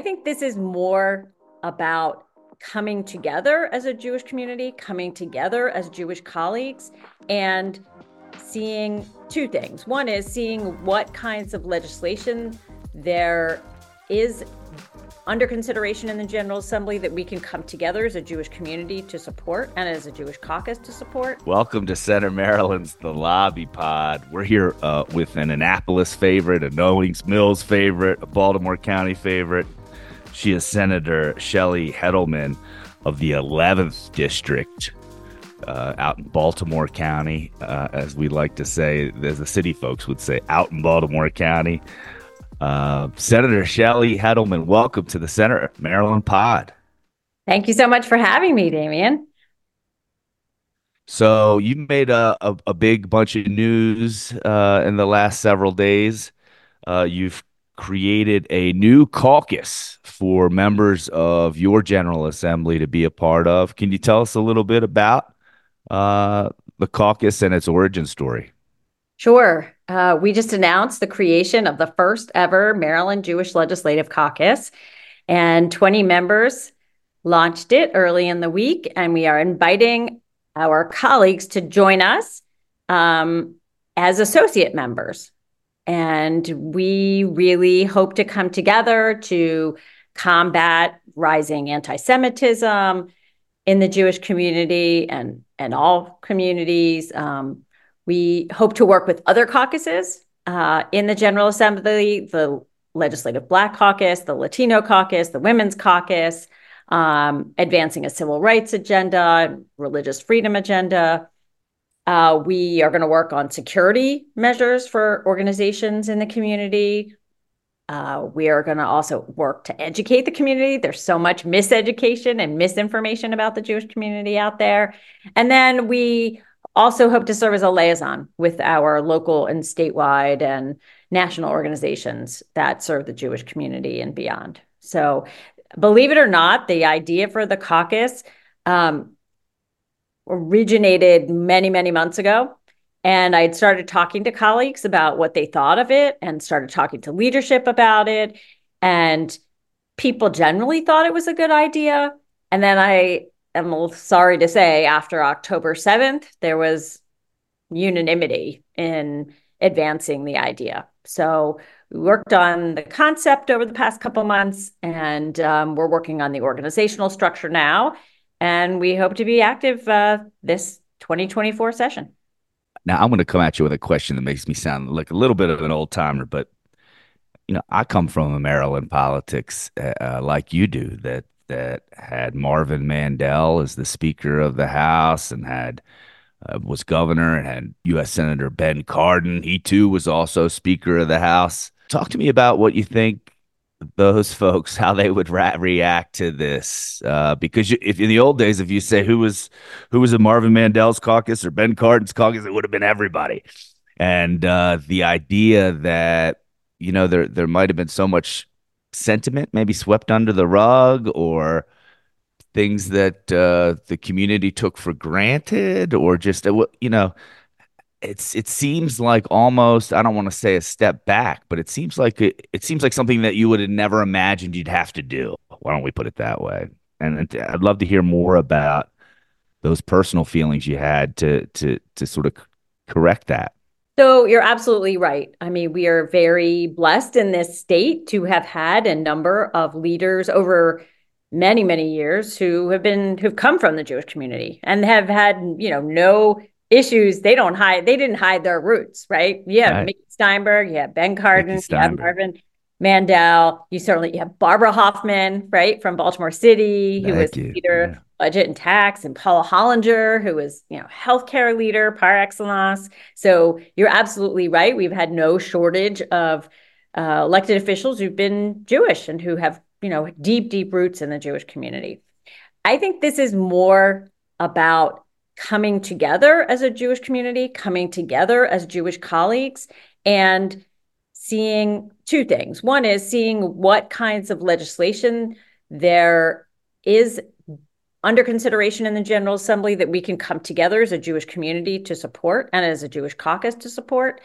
I think this is more about coming together as a Jewish community, coming together as Jewish colleagues, and seeing two things. One is seeing what kinds of legislation there is under consideration in the General Assembly that we can come together as a Jewish community to support and as a Jewish caucus to support. Welcome to Center Maryland's The Lobby Pod. We're here uh, with an Annapolis favorite, a Owings Mills favorite, a Baltimore County favorite. She is Senator Shelly Hettleman of the 11th District uh, out in Baltimore County, uh, as we like to say, as the city folks would say, out in Baltimore County. Uh, Senator Shelly Hettleman, welcome to the Center Maryland Pod. Thank you so much for having me, Damian. So you made a, a, a big bunch of news uh, in the last several days. Uh, you've created a new caucus for members of your General Assembly to be a part of. Can you tell us a little bit about uh, the caucus and its origin story? Sure. Uh, we just announced the creation of the first ever Maryland Jewish Legislative Caucus, and 20 members launched it early in the week. And we are inviting our colleagues to join us um, as associate members. And we really hope to come together to combat rising anti Semitism in the Jewish community and, and all communities. Um, we hope to work with other caucuses uh, in the General Assembly, the Legislative Black Caucus, the Latino Caucus, the Women's Caucus, um, advancing a civil rights agenda, religious freedom agenda. Uh, we are going to work on security measures for organizations in the community. Uh, we are going to also work to educate the community. There's so much miseducation and misinformation about the Jewish community out there. And then we also hope to serve as a liaison with our local and statewide and national organizations that serve the Jewish community and beyond. So, believe it or not, the idea for the caucus um, originated many, many months ago. And I had started talking to colleagues about what they thought of it and started talking to leadership about it. And people generally thought it was a good idea. And then I am sorry to say, after October 7th, there was unanimity in advancing the idea. So we worked on the concept over the past couple months, and um, we're working on the organizational structure now. And we hope to be active uh, this 2024 session. Now, I'm going to come at you with a question that makes me sound like a little bit of an old timer, but you know, I come from a Maryland politics uh, uh like you do. That that had Marvin Mandel as the Speaker of the House and had uh, was governor and had U.S. Senator Ben Cardin. He too was also Speaker of the House. Talk to me about what you think those folks how they would ra- react to this uh, because you, if in the old days if you say who was who was a Marvin Mandel's caucus or Ben Cardin's caucus it would have been everybody. And uh, the idea that you know there there might have been so much sentiment maybe swept under the rug or things that uh, the community took for granted or just uh, you know it's it seems like almost I don't want to say a step back, but it seems like it, it seems like something that you would have never imagined you'd have to do. Why don't we put it that way? And I'd love to hear more about those personal feelings you had to to to sort of correct that. So you're absolutely right. I mean, we are very blessed in this state to have had a number of leaders over many, many years who have been who've come from the Jewish community and have had, you know, no issues. They don't hide, they didn't hide their roots, right? yeah right. Mickey Steinberg, you have Ben Cardin, you have Marvin Mandel, you certainly you have Barbara Hoffman, right, from Baltimore City, who Thank was you. leader yeah budget and tax, and Paula Hollinger, who was, you know, healthcare leader par excellence. So you're absolutely right. We've had no shortage of uh, elected officials who've been Jewish and who have, you know, deep, deep roots in the Jewish community. I think this is more about coming together as a Jewish community, coming together as Jewish colleagues, and seeing two things. One is seeing what kinds of legislation there is under consideration in the General Assembly that we can come together as a Jewish community to support and as a Jewish caucus to support.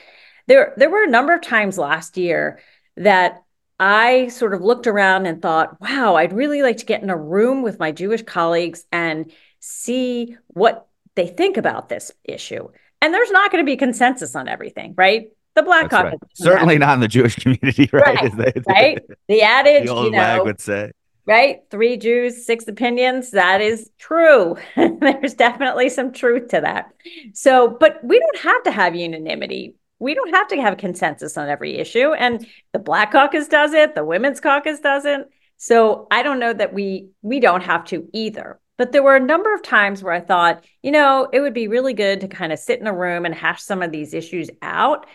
There, there were a number of times last year that I sort of looked around and thought, wow, I'd really like to get in a room with my Jewish colleagues and see what they think about this issue. And there's not going to be consensus on everything, right? The Black Caucus. Right. Certainly not in the Jewish community, right? Right. right? The adage, the old you know, would say. Right? Three Jews, six opinions. That is true. There's definitely some truth to that. So, but we don't have to have unanimity we don't have to have consensus on every issue. And the Black Caucus does it, the Women's Caucus doesn't. So I don't know that we we don't have to either. But there were a number of times where I thought, you know, it would be really good to kind of sit in a room and hash some of these issues out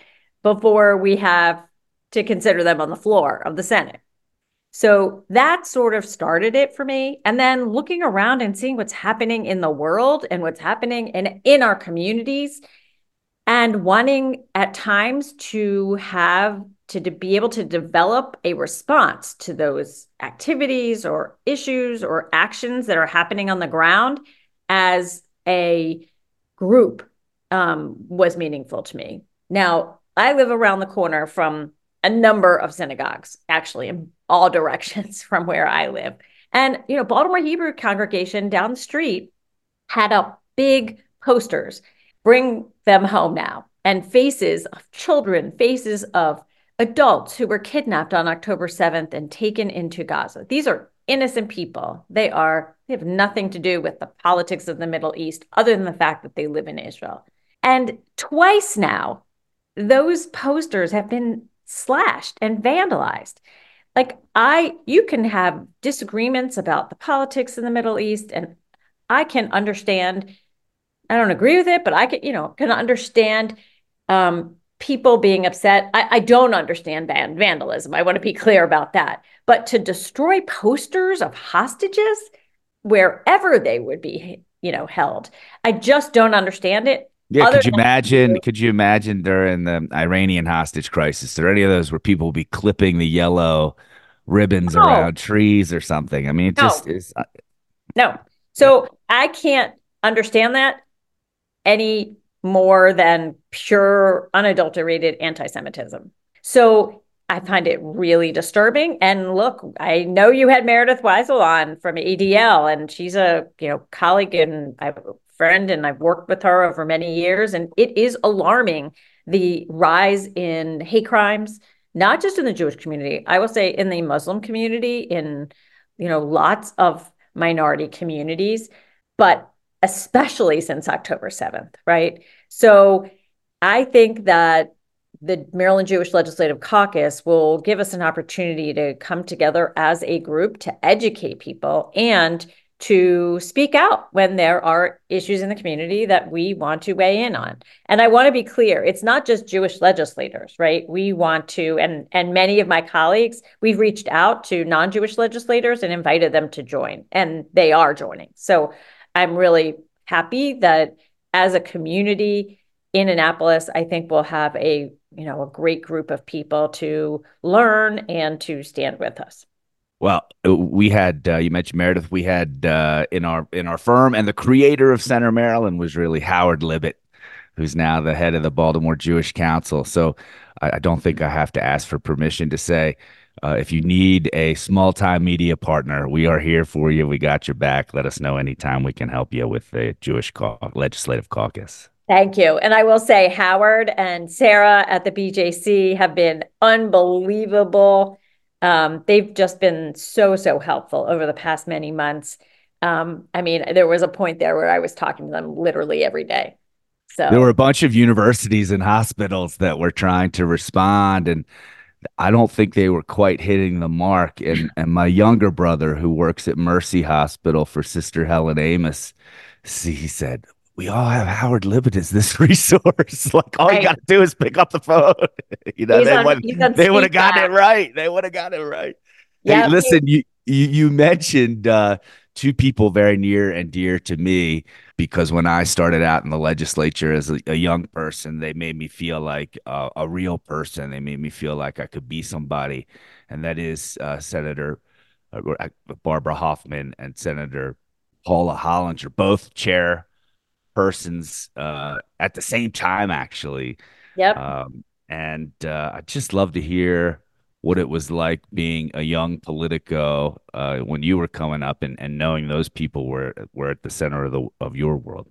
before we have to consider them on the floor of the Senate. So that sort of started it for me. And then looking around and seeing what's happening in the world and what's happening in, in our communities and wanting at times to have to, be able to develop a response to those activities or issues or actions that are happening on the ground as a group um, was meaningful to me. Now, I live around the corner from a number of synagogues, actually, in all directions from where I live. And, you know, Baltimore Hebrew congregation down the street had up big posters bring them home now. And faces of children, faces of adults who were kidnapped on October 7th and taken into Gaza. These are innocent people. They are, they have nothing to do with the politics of the Middle East other than the fact that they live in Israel. And twice now, those posters have been slashed and vandalized. Like, I, you can have disagreements about the politics in the Middle East, and I can understand I don't agree with it, but I can, you know, can understand um, people being upset. I, I don't understand van- vandalism. I want to be clear about that. But to destroy posters of hostages wherever they would be, you know, held, I just don't understand it. Yeah, could you imagine? Could you imagine during the Iranian hostage crisis, or any of those where people will be clipping the yellow ribbons no. around trees or something? I mean, it no. just is. Uh, no. So I can't understand that any more than pure, unadulterated anti Semitism. So I find it really disturbing. And look, I know you had Meredith Weisel on from ADL, and she's a you know colleague and a friend, and I've worked with her over many years. And it is alarming the rise in hate crimes, not just in the Jewish community. I will say in the Muslim community, in you know lots of minority communities, but especially since October 7th, right? So I think that the Maryland Jewish Legislative Caucus will give us an opportunity to come together as a group to educate people and to speak out when there are issues in the community that we want to weigh in on. And I want to be clear, it's not just Jewish legislators, right? We want to and and many of my colleagues, we've reached out to non-Jewish legislators and invited them to join and they are joining. So I'm really happy that as a community in Annapolis, I think we'll have a you know a great group of people to learn and to stand with us. Well, we had uh, you mentioned Meredith. We had uh, in our in our firm, and the creator of Center Maryland was really Howard Libit, who's now the head of the Baltimore Jewish Council. So I, I don't think I have to ask for permission to say uh, if you need a small time media partner, we are here for you. We got your back. Let us know anytime we can help you with the Jewish Legislative Caucus. Thank you. And I will say, Howard and Sarah at the BJC have been unbelievable. Um, they've just been so, so helpful over the past many months. Um, I mean, there was a point there where I was talking to them literally every day. So there were a bunch of universities and hospitals that were trying to respond and I don't think they were quite hitting the mark. And and my younger brother, who works at Mercy Hospital for Sister Helen Amos, see, he said, "We all have Howard Libit as this resource. like all right. you got to do is pick up the phone. you know, he's they on, would they would have gotten it right. They would have gotten it right. Yeah. Hey, listen, you you, you mentioned uh, two people very near and dear to me because when I started out in the legislature as a, a young person, they made me feel like uh, a real person. They made me feel like I could be somebody, and that is uh, Senator uh, uh Barbara Hoffman and Senator Paula Hollinger, both chair persons uh, at the same time, actually. Yep. Um, and uh, I just love to hear what it was like being a young Politico uh, when you were coming up and, and knowing those people were were at the center of the of your world.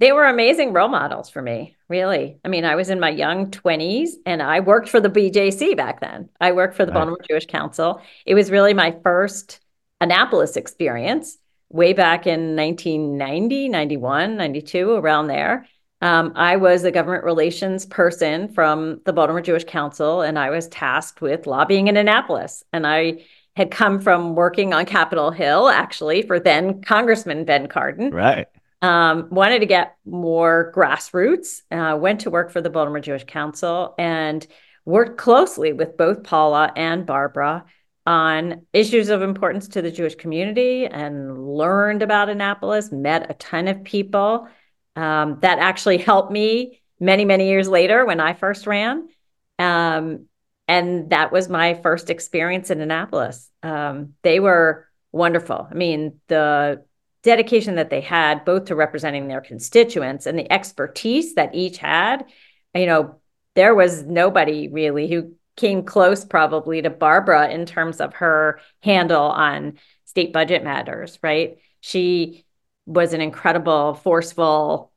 They were amazing role models for me, really. I mean, I was in my young 20s and I worked for the BJC back then. I worked for the right. Baltimore Jewish Council. It was really my first Annapolis experience way back in 1990, 91, 92, around there. Um, I was a government relations person from the Baltimore Jewish Council, and I was tasked with lobbying in Annapolis. And I had come from working on Capitol Hill, actually, for then Congressman Ben Cardin. Right. Um, wanted to get more grassroots. Uh, went to work for the Baltimore Jewish Council and worked closely with both Paula and Barbara on issues of importance to the Jewish community and learned about Annapolis, met a ton of people um, that actually helped me many, many years later when I first ran. Um, and that was my first experience in Annapolis. Um, they were wonderful. I mean, the dedication that they had, both to representing their constituents and the expertise that each had, you know, there was nobody really who came close probably to Barbara in terms of her handle on state budget matters, right? She was an incredible, forceful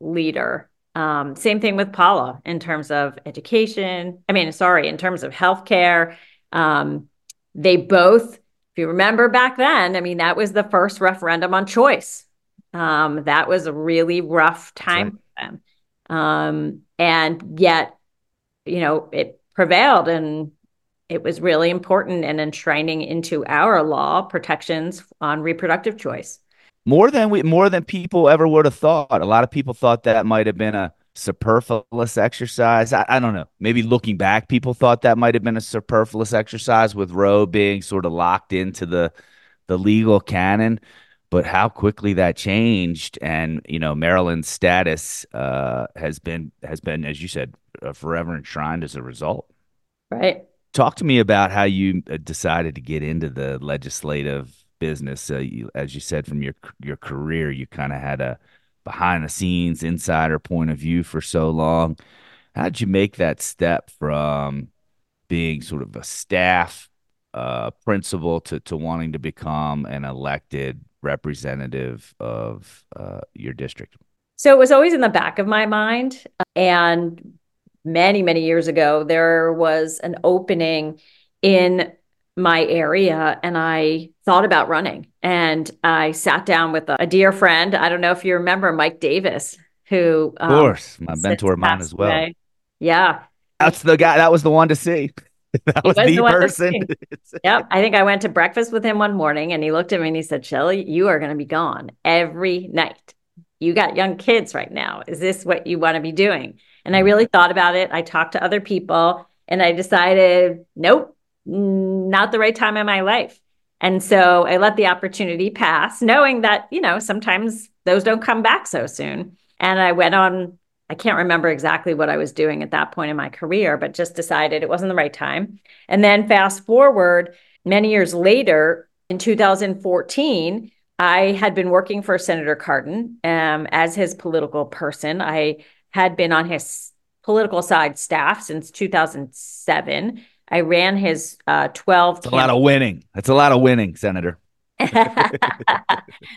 leader. Um, same thing with Paula in terms of education. I mean, sorry, in terms of healthcare. Um, they both, if you remember back then, I mean, that was the first referendum on choice. Um, that was a really rough time right. for them. Um, and yet, you know, it prevailed and it was really important and enshrining into our law protections on reproductive choice more than we more than people ever would have thought. A lot of people thought that might have been a superfluous exercise. I, I, don't know. Maybe looking back, people thought that might have been a superfluous exercise with Roe being sort of locked into the the legal canon. But how quickly that changed, and you know, Maryland's status uh, has been has been, as you said, uh, forever enshrined as a result. Right. Talk to me about how you uh, decided to get into the legislative business. Uh, you, as you said, from your your career, you kind of had a behind the scenes insider point of view for so long. How did you make that step from being sort of a staff uh, principal to to wanting to become an elected representative of uh, your district? So it was always in the back of my mind, and many many years ago there was an opening in my area and I thought about running. And I sat down with a, dear friend. I don't know if you remember Mike Davis, who, of um, course, um, my mentor, mine as well. Away. Yeah. That's the guy. That was the one to see. that was, was, the, the person. yep. I think I went to breakfast with him one morning and he looked at me and he said, Shelly, you are going to be gone every night. You got young kids right now. Is this what you want to be doing? And I really thought about it. I talked to other people and I decided, nope, not the right time in my life. And so I let the opportunity pass, knowing that, you know, sometimes those don't come back so soon. And I went on, I can't remember exactly what I was doing at that point in my career, but just decided it wasn't the right time. And then fast forward many years later, in 2014, I had been working for Senator Cardin um, as his political person. I had been on his political side staff since 2007. I ran his uh, 12. That's a lot of winning. That's a lot of winning, Senator.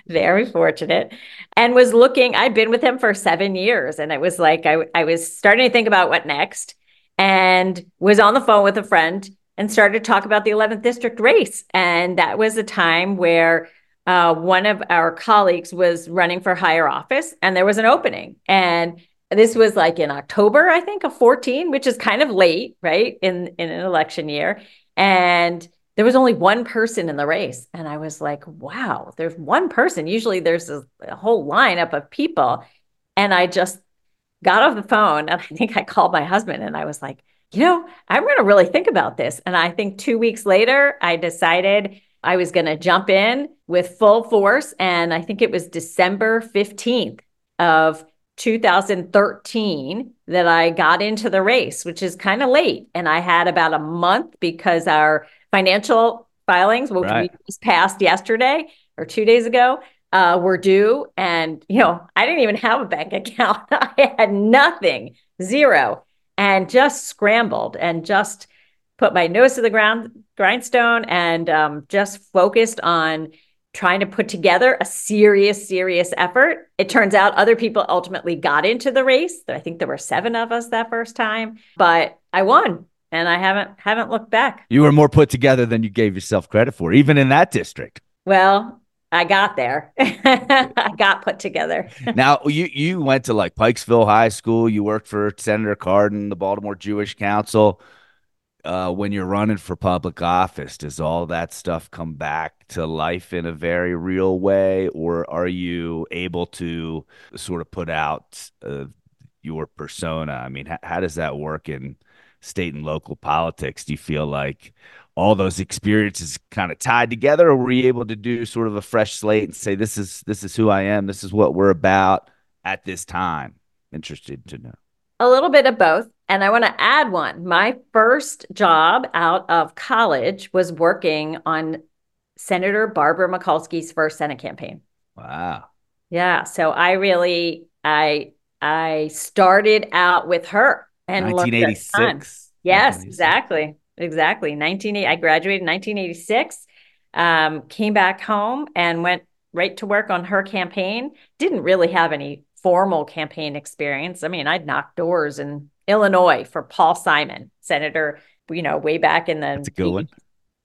Very fortunate. And was looking, I'd been with him for seven years. And it was like, I, I was starting to think about what next and was on the phone with a friend and started to talk about the 11th district race. And that was a time where uh, one of our colleagues was running for higher office and there was an opening. And this was like in October, I think, of 14, which is kind of late, right? In in an election year. And there was only one person in the race. And I was like, wow, there's one person. Usually there's a, a whole lineup of people. And I just got off the phone and I think I called my husband and I was like, you know, I'm going to really think about this. And I think two weeks later, I decided I was going to jump in with full force. And I think it was December 15th of 2013 that I got into the race, which is kind of late. And I had about a month because our financial filings, which right. we just passed yesterday or two days ago, uh, were due. And, you know, I didn't even have a bank account. I had nothing, zero, and just scrambled and just put my nose to the ground grindstone and um, just focused on trying to put together a serious, serious effort. It turns out other people ultimately got into the race. I think there were seven of us that first time, but I won and I haven't haven't looked back. You were more put together than you gave yourself credit for, even in that district. Well, I got there. I got put together. now you you went to like Pikesville High School. You worked for Senator Cardin, the Baltimore Jewish Council. Uh, when you're running for public office, does all that stuff come back to life in a very real way, or are you able to sort of put out uh, your persona? I mean, h- how does that work in state and local politics? Do you feel like all those experiences kind of tied together, or were you able to do sort of a fresh slate and say, "This is this is who I am. This is what we're about at this time"? Interested to know. A little bit of both. And I want to add one. My first job out of college was working on Senator Barbara Mikulski's first Senate campaign. Wow. Yeah. So I really I I started out with her and 1986. Yes, 1986. exactly. Exactly. 1980 I graduated in 1986. Um, came back home and went right to work on her campaign. Didn't really have any formal campaign experience. I mean, I'd knock doors in Illinois for Paul Simon, senator, you know, way back in the That's a good one.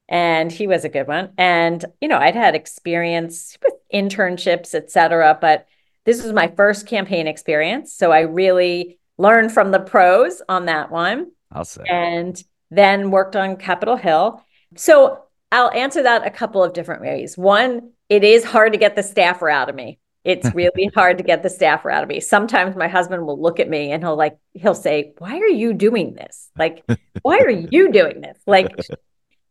And he was a good one. And, you know, I'd had experience with internships, et cetera, but this was my first campaign experience. So I really learned from the pros on that one. I'll say. And then worked on Capitol Hill. So I'll answer that a couple of different ways. One, it is hard to get the staffer out of me. It's really hard to get the staffer out of me. Sometimes my husband will look at me and he'll like he'll say, "Why are you doing this? Like, why are you doing this?" Like,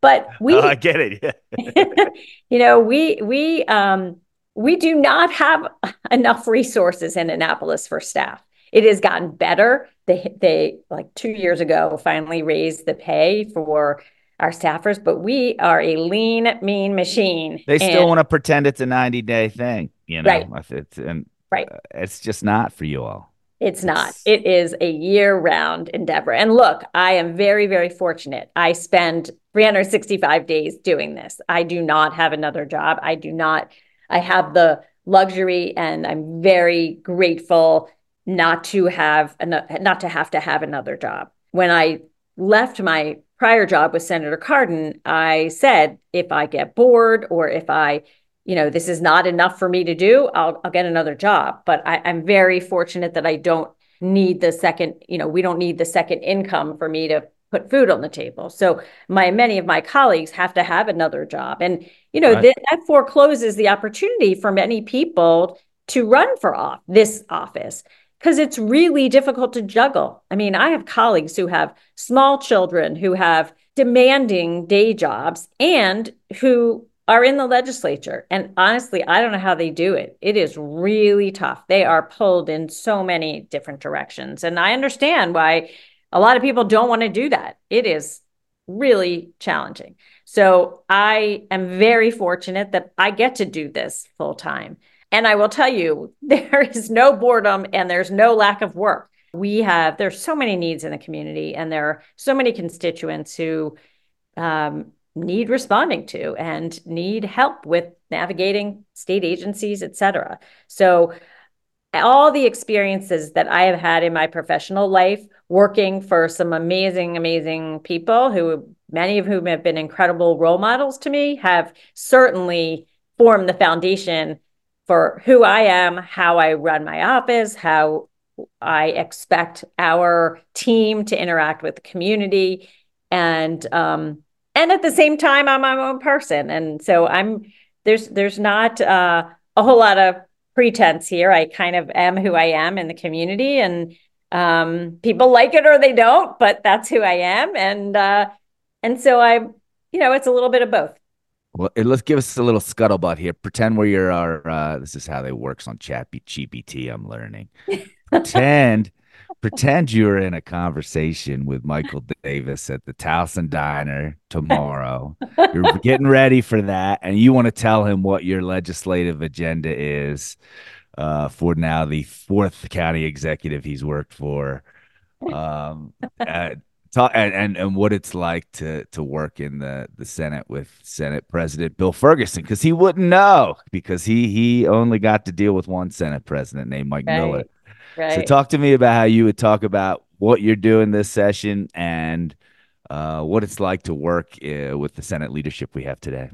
but we oh, I get it. you know, we we um we do not have enough resources in Annapolis for staff. It has gotten better. They they like 2 years ago finally raised the pay for our staffers, but we are a lean, mean machine. They still want to pretend it's a 90 day thing, you know, right. it's, and right. Uh, it's just not for you all. It's, it's not. It is a year round endeavor. And look, I am very, very fortunate. I spend 365 days doing this. I do not have another job. I do not, I have the luxury and I'm very grateful not to have, not to have to have another job. When I left my prior job with Senator Cardin, I said, if I get bored or if I, you know, this is not enough for me to do, I'll, I'll get another job. But I, I'm very fortunate that I don't need the second, you know, we don't need the second income for me to put food on the table. So my many of my colleagues have to have another job. And, you know, right. th- that forecloses the opportunity for many people to run for off this office because it's really difficult to juggle. I mean, I have colleagues who have small children, who have demanding day jobs, and who are in the legislature. And honestly, I don't know how they do it. It is really tough. They are pulled in so many different directions. And I understand why a lot of people don't want to do that. It is really challenging. So I am very fortunate that I get to do this full time. And I will tell you, there is no boredom and there's no lack of work. We have, there's so many needs in the community, and there are so many constituents who um, need responding to and need help with navigating state agencies, et cetera. So, all the experiences that I have had in my professional life, working for some amazing, amazing people who many of whom have been incredible role models to me, have certainly formed the foundation for who I am, how I run my office, how I expect our team to interact with the community, and um, and at the same time, I'm my own person, and so I'm there's there's not uh, a whole lot of pretense here. I kind of am who I am in the community, and um, people like it or they don't, but that's who I am, and uh, and so I'm you know, it's a little bit of both. Well, let's give us a little scuttlebutt here. Pretend where you're our. Uh, this is how they works on Chat GPT. I'm learning. pretend, pretend you're in a conversation with Michael Davis at the Towson Diner tomorrow. you're getting ready for that, and you want to tell him what your legislative agenda is uh, for now the fourth county executive he's worked for. Um, uh, talk and, and and what it's like to to work in the the Senate with Senate President Bill Ferguson because he wouldn't know because he he only got to deal with one Senate president named Mike Right. Miller. Right. So talk to me about how you would talk about what you're doing this session and uh, what it's like to work uh, with the Senate leadership we have today.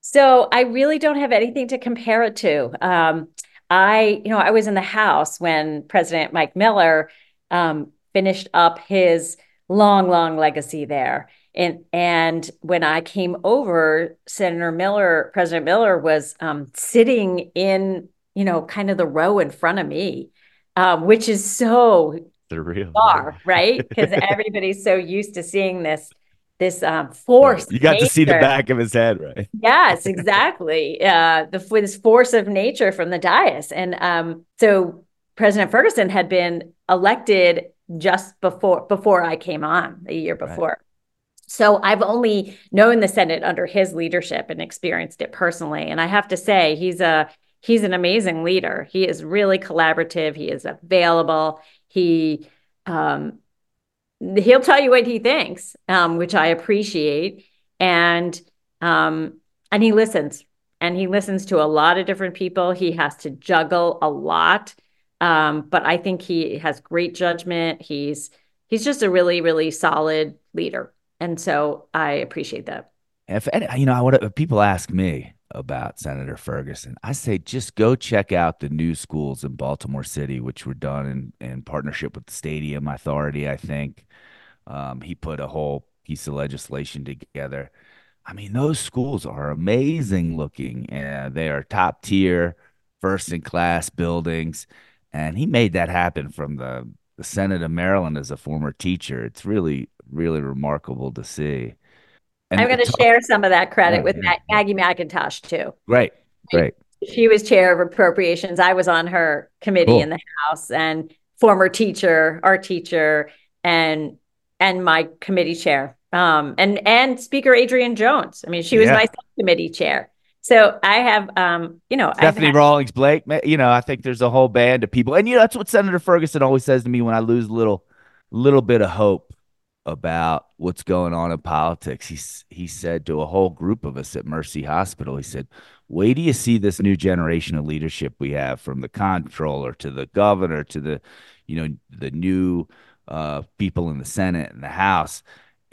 So I really don't have anything to compare it to. Um, I, you know, I was in the House when President Mike Miller um, finished up his long, long legacy there. And and when I came over, Senator Miller, President Miller was um, sitting in, you know, kind of the row in front of me, um, which is so The real bizarre, right? Because everybody's so used to seeing this this um, force. You got to see the back of his head, right? Yes, exactly. Uh, the this force of nature from the dais, and um, so President Ferguson had been elected just before before I came on a year Right. before. So I've only known the Senate under his leadership and experienced it personally, and I have to say he's a he's an amazing leader. He is really collaborative. He is available. He um, he'll tell you what he thinks, um, which I appreciate, and um, and he listens, and he listens to a lot of different people. He has to juggle a lot, um, but I think he has great judgment. He's he's just a really really solid leader, and so I appreciate that. If you know, what people ask me about Senator Ferguson, I say just go check out the new schools in Baltimore City, which were done in, in partnership with the Stadium Authority. I think um, he put a whole piece of legislation together. I mean, those schools are amazing looking, and they are top tier, first in class buildings, and he made that happen from the the Senate of Maryland as a former teacher. It's really, really remarkable to see. And I'm going to share some of that credit Yeah, with yeah. Maggie McIntosh too. Great, great. She was chair of appropriations. I was on her committee Cool. in the House and former teacher, our teacher, and and my committee chair. Um, and and Speaker Adrienne Jones. I mean, she was Yeah. my committee chair. So I have um, you know, Stephanie had- Rawlings Blake, you know, I think there's a whole band of people. And you know, that's what Senator Ferguson always says to me when I lose a little little bit of hope about what's going on in politics. He's he said to a whole group of us at Mercy Hospital, he said, Wait do you see this new generation of leadership we have from the controller to the governor to the, you know, the new uh, people in the Senate and the House.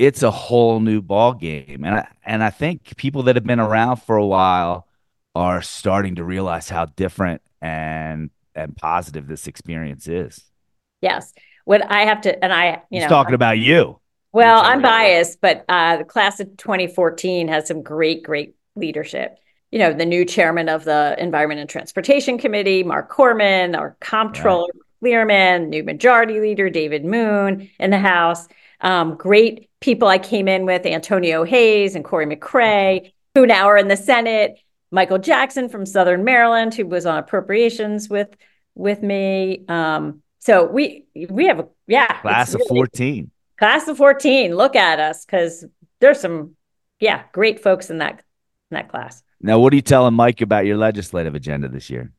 It's a whole new ball game. And I and I think people that have been around for a while are starting to realize how different and and positive this experience is. yes. What I have to, and I, you He's know, talking about you. Well, I'm biased, but uh, the class of 2014 has some great, great leadership. You know, the new chairman of the Environment and Transportation Committee, Marc Korman, our comptroller, Lierman, new majority leader, David Moon in the House. Um, great people I came in with, Antonio Hayes and Cory McCray, who now are in the Senate. Michael Jackson from Southern Maryland, who was on appropriations with with me. Um, so we we have a yeah Class of really- 14. class of 14 look at us because there's some yeah great folks in that in that class Now, what are you telling Mike about your legislative agenda this year?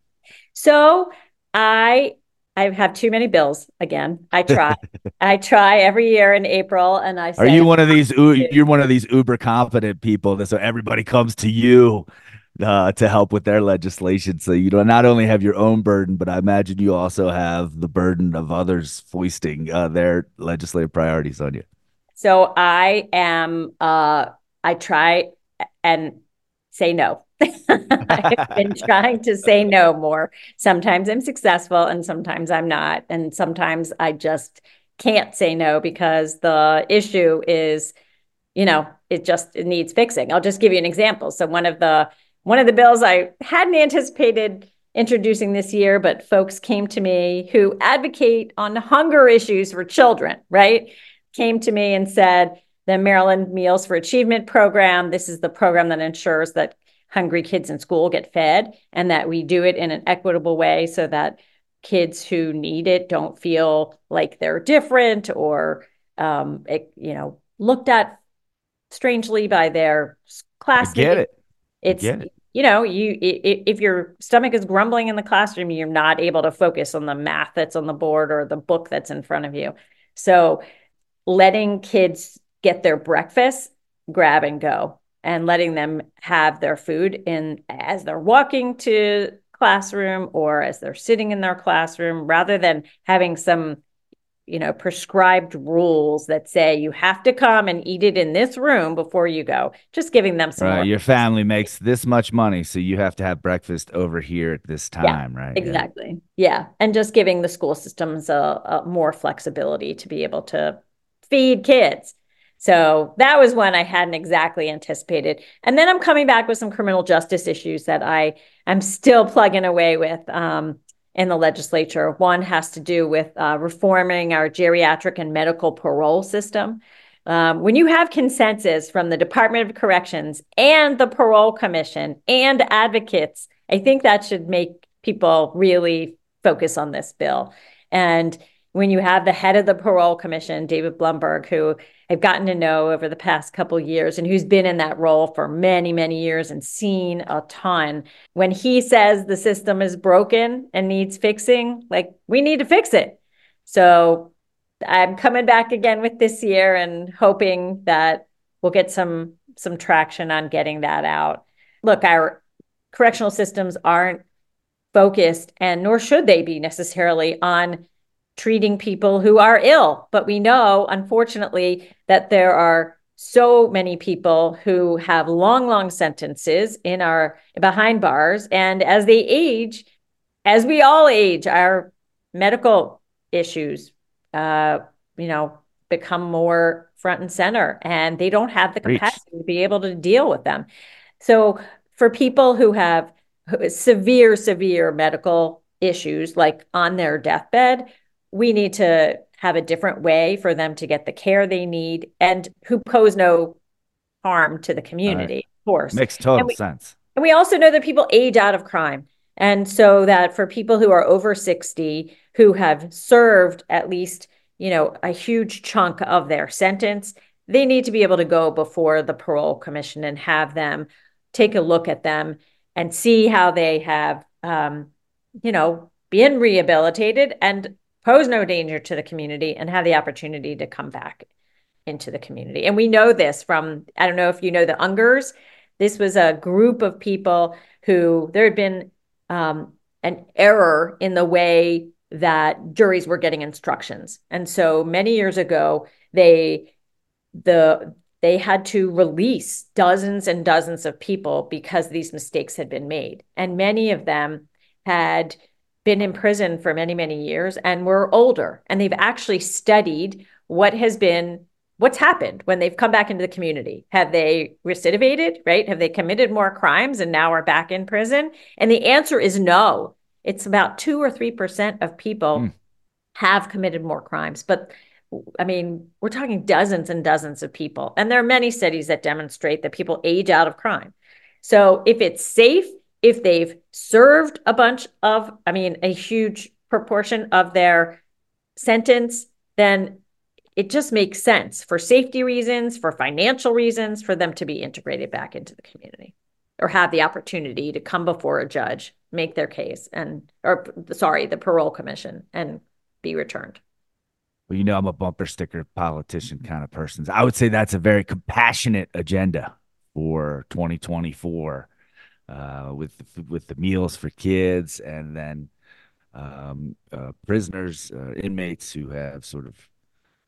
so i i have too many bills again. I try. I try every year in april and i Are you one of these you're one of these uber competent people that so everybody comes to you uh, to help with their legislation so you don't not only have your own burden but I imagine you also have the burden of others foisting uh, their legislative priorities on you. so i am uh i try and say no i've been trying to say no more. Sometimes i'm successful and sometimes i'm not. And sometimes i just can't say no because the issue is you know it just it needs fixing. I'll just give you an example. So one of the one of the bills i hadn't anticipated introducing this year but folks came to me who advocate on hunger issues for children right? Came to me and said the maryland meals for achievement program this is the program that ensures that hungry kids in school get fed and that we do it in an equitable way so that kids who need it don't feel like they're different or um, it, you know looked at strangely by their I classmates. get it. It's get it. you know you if your stomach is grumbling in the classroom, you're not able to focus on the math that's on the board or the book that's in front of you. So letting kids get their breakfast, grab and go, and letting them have their food in as they're walking to classroom or as they're sitting in their classroom rather than having some you know prescribed rules that say you have to come and eat it in this room before you go. Just giving them some right. your family makes this much money so you have to have breakfast over here at this time yeah, right exactly. Yeah. yeah. and just giving the school systems a, a more flexibility to be able to feed kids so that was one I hadn't exactly anticipated. And then I'm coming back with some criminal justice issues that I am still plugging away with. Um, in the legislature. One has to do with uh, reforming our geriatric and medical parole system. Um, when you have consensus from the Department of Corrections and the Parole Commission and advocates, I think that should make people really focus on this bill. And when you have the head of the Parole Commission, David Blumberg, who I've gotten to know over the past couple years and who's been in that role for many, many years and seen a ton. When he says the system is broken and needs fixing, like we need to fix it. So I'm coming back again with this year and hoping that we'll get some some traction on getting that out. Look, our correctional systems aren't focused and nor should they be necessarily on treating people who are ill. But we know, unfortunately, that there are so many people who have long, long sentences in our behind bars. And as they age, as we all age, our medical issues, uh, you know, become more front and center, and they don't have the capacity Reach. to be able to deal with them. So, for people who have severe, severe medical issues, like on their deathbed, we need to have a different way for them to get the care they need and who pose no harm to the community, right. of course. Makes total and we, sense. And we also know that people age out of crime. And so that for people who are over 60 who have served at least, you know, a huge chunk of their sentence, they need to be able to go before the parole commission and have them take a look at them and see how they have um, you know, been rehabilitated and pose no danger to the community and have the opportunity to come back into the community. And we know this from, I don't know if you know the Ungers. This was a group of people who there had been um, an error in the way that juries were getting instructions. And so many years ago, they the they had to release dozens and dozens of people because these mistakes had been made. And many of them had been in prison for many, many years and were older. And they've actually studied what has been what's happened when they've come back into the community. Have they recidivated, right? Have they committed more crimes and now are back in prison? And the answer is no. It's about two or three percent of people mm. have committed more crimes. But I mean, we're talking dozens and dozens of people. And there are many studies that demonstrate that people age out of crime. So if it's safe if they've served a bunch of, I mean, a huge proportion of their sentence, then it just makes sense for safety reasons, for financial reasons, for them to be integrated back into the community or have the opportunity to come before a judge, make their case, and, or sorry, the parole commission and be returned. Well, you know, I'm a bumper sticker politician kind of person. I would say that's a very compassionate agenda for 2024 uh, with with the meals for kids, and then um, uh, prisoners, uh, inmates who have sort of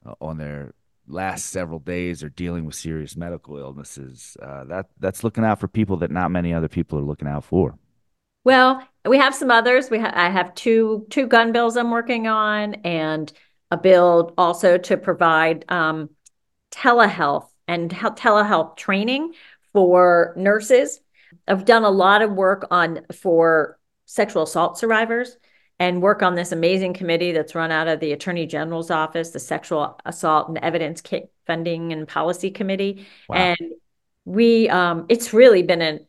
uh, on their last several days are dealing with serious medical illnesses. Uh, that that's looking out for people that not many other people are looking out for. Well, we have some others. We ha- I have two two gun bills I'm working on, and a bill also to provide um, telehealth and telehealth training for nurses I've done a lot of work on for sexual assault survivors and work on this amazing committee that's run out of the Attorney General's office, the Sexual Assault and Evidence Funding and Policy Committee. Wow. And we, um, it's really been a,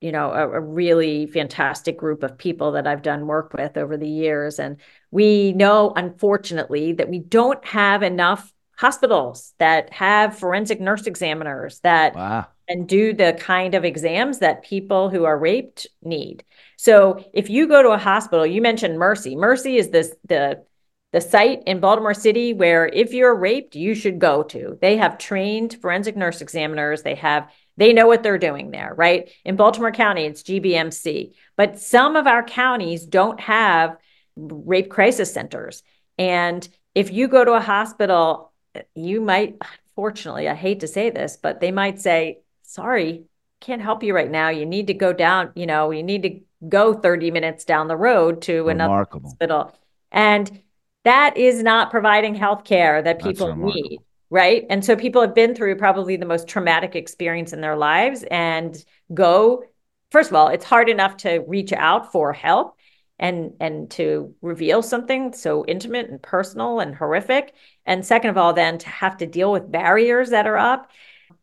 you know, a, a, really fantastic group of people that I've done work with over the years. And we know, unfortunately, that we don't have enough hospitals that have forensic nurse examiners that wow and do the kind of exams that people who are raped need. So if you go to a hospital, you mentioned Mercy. Mercy is this the the site in Baltimore City where if you're raped, you should go to. They have trained forensic nurse examiners. They have they know what they're doing there, right? In Baltimore County, it's GBMC. But some of our counties don't have rape crisis centers. And if you go to a hospital, you might, fortunately, I hate to say this, but they might say, sorry, can't help you right now. You need to go down, you know, you need to go 30 minutes down the road to another hospital. And that is not providing health care that people need right? And so people have been through probably the most traumatic experience in their lives and go first of all it's hard enough to reach out for help and and to reveal something so intimate and personal and horrific. And second of all then to have to deal with barriers that are up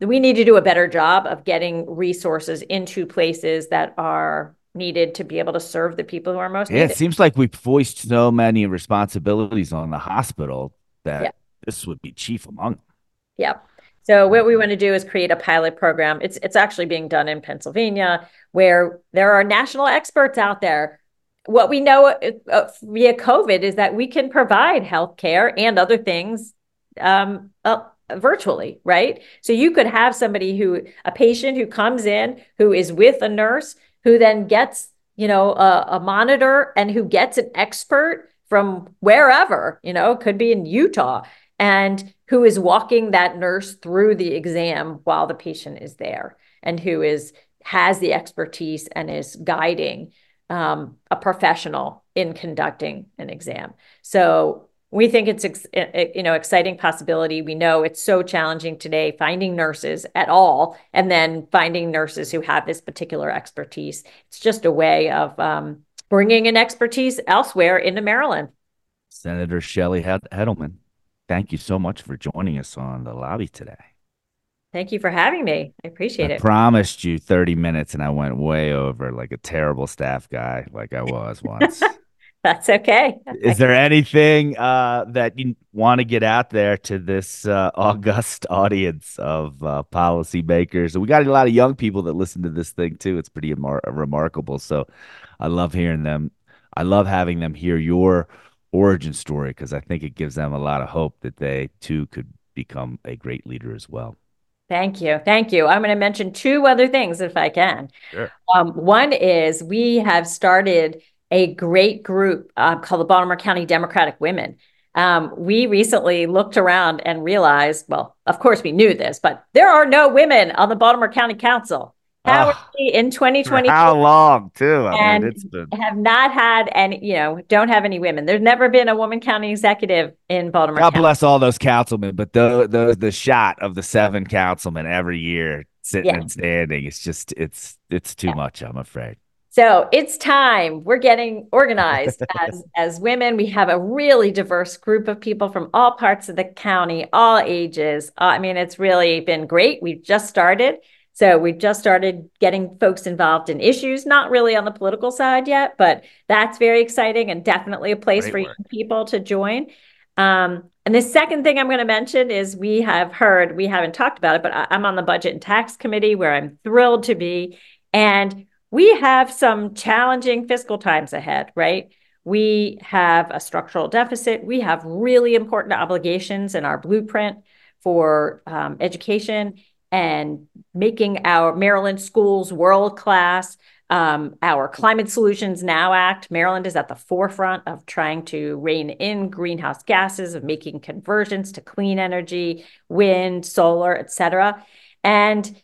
we need to do a better job of getting resources into places that are needed to be able to serve the people who are most yeah needed. it seems like we've voiced so many responsibilities on the hospital that yeah. this would be chief among them yeah so what we want to do is create a pilot program it's it's actually being done in pennsylvania where there are national experts out there what we know uh, via covid is that we can provide health care and other things um, uh, virtually right? So you could have somebody who a patient who comes in who is with a nurse who then gets you know a, a monitor and who gets an expert from wherever you know could be in utah and who is walking that nurse through the exam while the patient is there and who is has the expertise and is guiding um, a professional in conducting an exam. So we think it's you know exciting possibility. We know it's so challenging today finding nurses at all and then finding nurses who have this particular expertise. It's just a way of um, bringing an expertise elsewhere into maryland. Senator shelly hettleman thank you so much for joining us on the lobby today. Thank you for having me. I appreciate I it. promised you 30 minutes and i went way over like a terrible staff guy like i was once That's okay. Is there anything uh, that you want to get out there to this uh, august audience of uh, policymakers? We got a lot of young people that listen to this thing too. It's pretty remar- remarkable. So I love hearing them. I love having them hear your origin story because I think it gives them a lot of hope that they too could become a great leader as well. Thank you. Thank you. I'm going to mention two other things if I can. Sure. Um, one is we have started a great group uh, called the Baltimore County Democratic Women. Um, we recently looked around and realized, well, of course we knew this, but there are no women on the Baltimore County Council. How oh, in 2020? How long too? I and mean, it's been... have not had any, you know, don't have any women. There's never been a woman county executive in Baltimore. God county. bless all those councilmen, but the the the shot of the seven councilmen every year sitting yeah. and standing, it's just it's it's too yeah. much. I'm afraid. So it's time. We're getting organized as, as women. We have a really diverse group of people from all parts of the county, all ages. Uh, I mean, it's really been great. We've just started. So we've just started getting folks involved in issues, not really on the political side yet, but that's very exciting and definitely a place great for young people to join. Um, and the second thing I'm going to mention is we have heard, we haven't talked about it, but I'm on the budget and tax committee where I'm thrilled to be. And we have some challenging fiscal times ahead, right? We have a structural deficit. We have really important obligations in our blueprint for um, education and making our Maryland schools world class. Um, our Climate Solutions Now Act, Maryland is at the forefront of trying to rein in greenhouse gases, of making conversions to clean energy, wind, solar, et cetera. And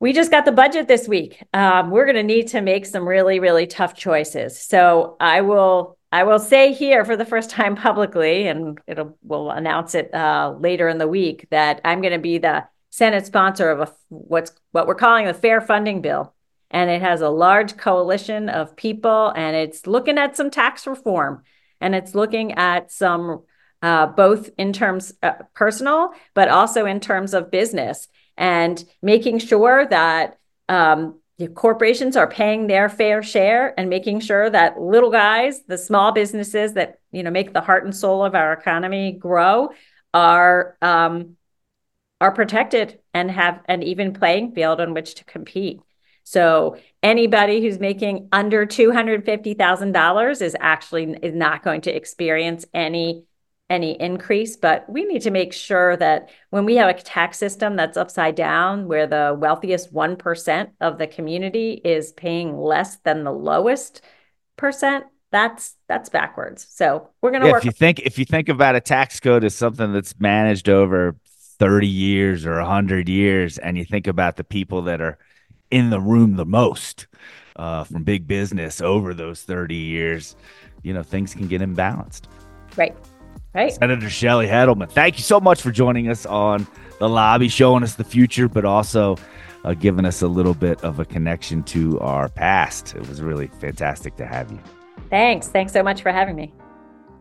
we just got the budget this week. Um, we're going to need to make some really, really tough choices. So I will, I will say here for the first time publicly, and it'll we'll announce it uh, later in the week that I'm going to be the Senate sponsor of a what's what we're calling the Fair Funding Bill, and it has a large coalition of people, and it's looking at some tax reform, and it's looking at some uh, both in terms uh, personal, but also in terms of business and making sure that um, corporations are paying their fair share and making sure that little guys, the small businesses that you know make the heart and soul of our economy grow, are um, are protected and have an even playing field on which to compete. So anybody who's making under $250,000 is actually is not going to experience any any increase, but we need to make sure that when we have a tax system that's upside down, where the wealthiest 1% of the community is paying less than the lowest percent, that's that's backwards. So we're gonna yeah, work. If you think if you think about a tax code as something that's managed over 30 years or 100 years, and you think about the people that are in the room the most uh, from big business over those 30 years, you know, things can get imbalanced. Right. Right. Senator Shelly Hettleman, thank you so much for joining us on the lobby, showing us the future, but also uh, giving us a little bit of a connection to our past. It was really fantastic to have you. Thanks. Thanks so much for having me.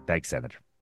Thanks, Senator.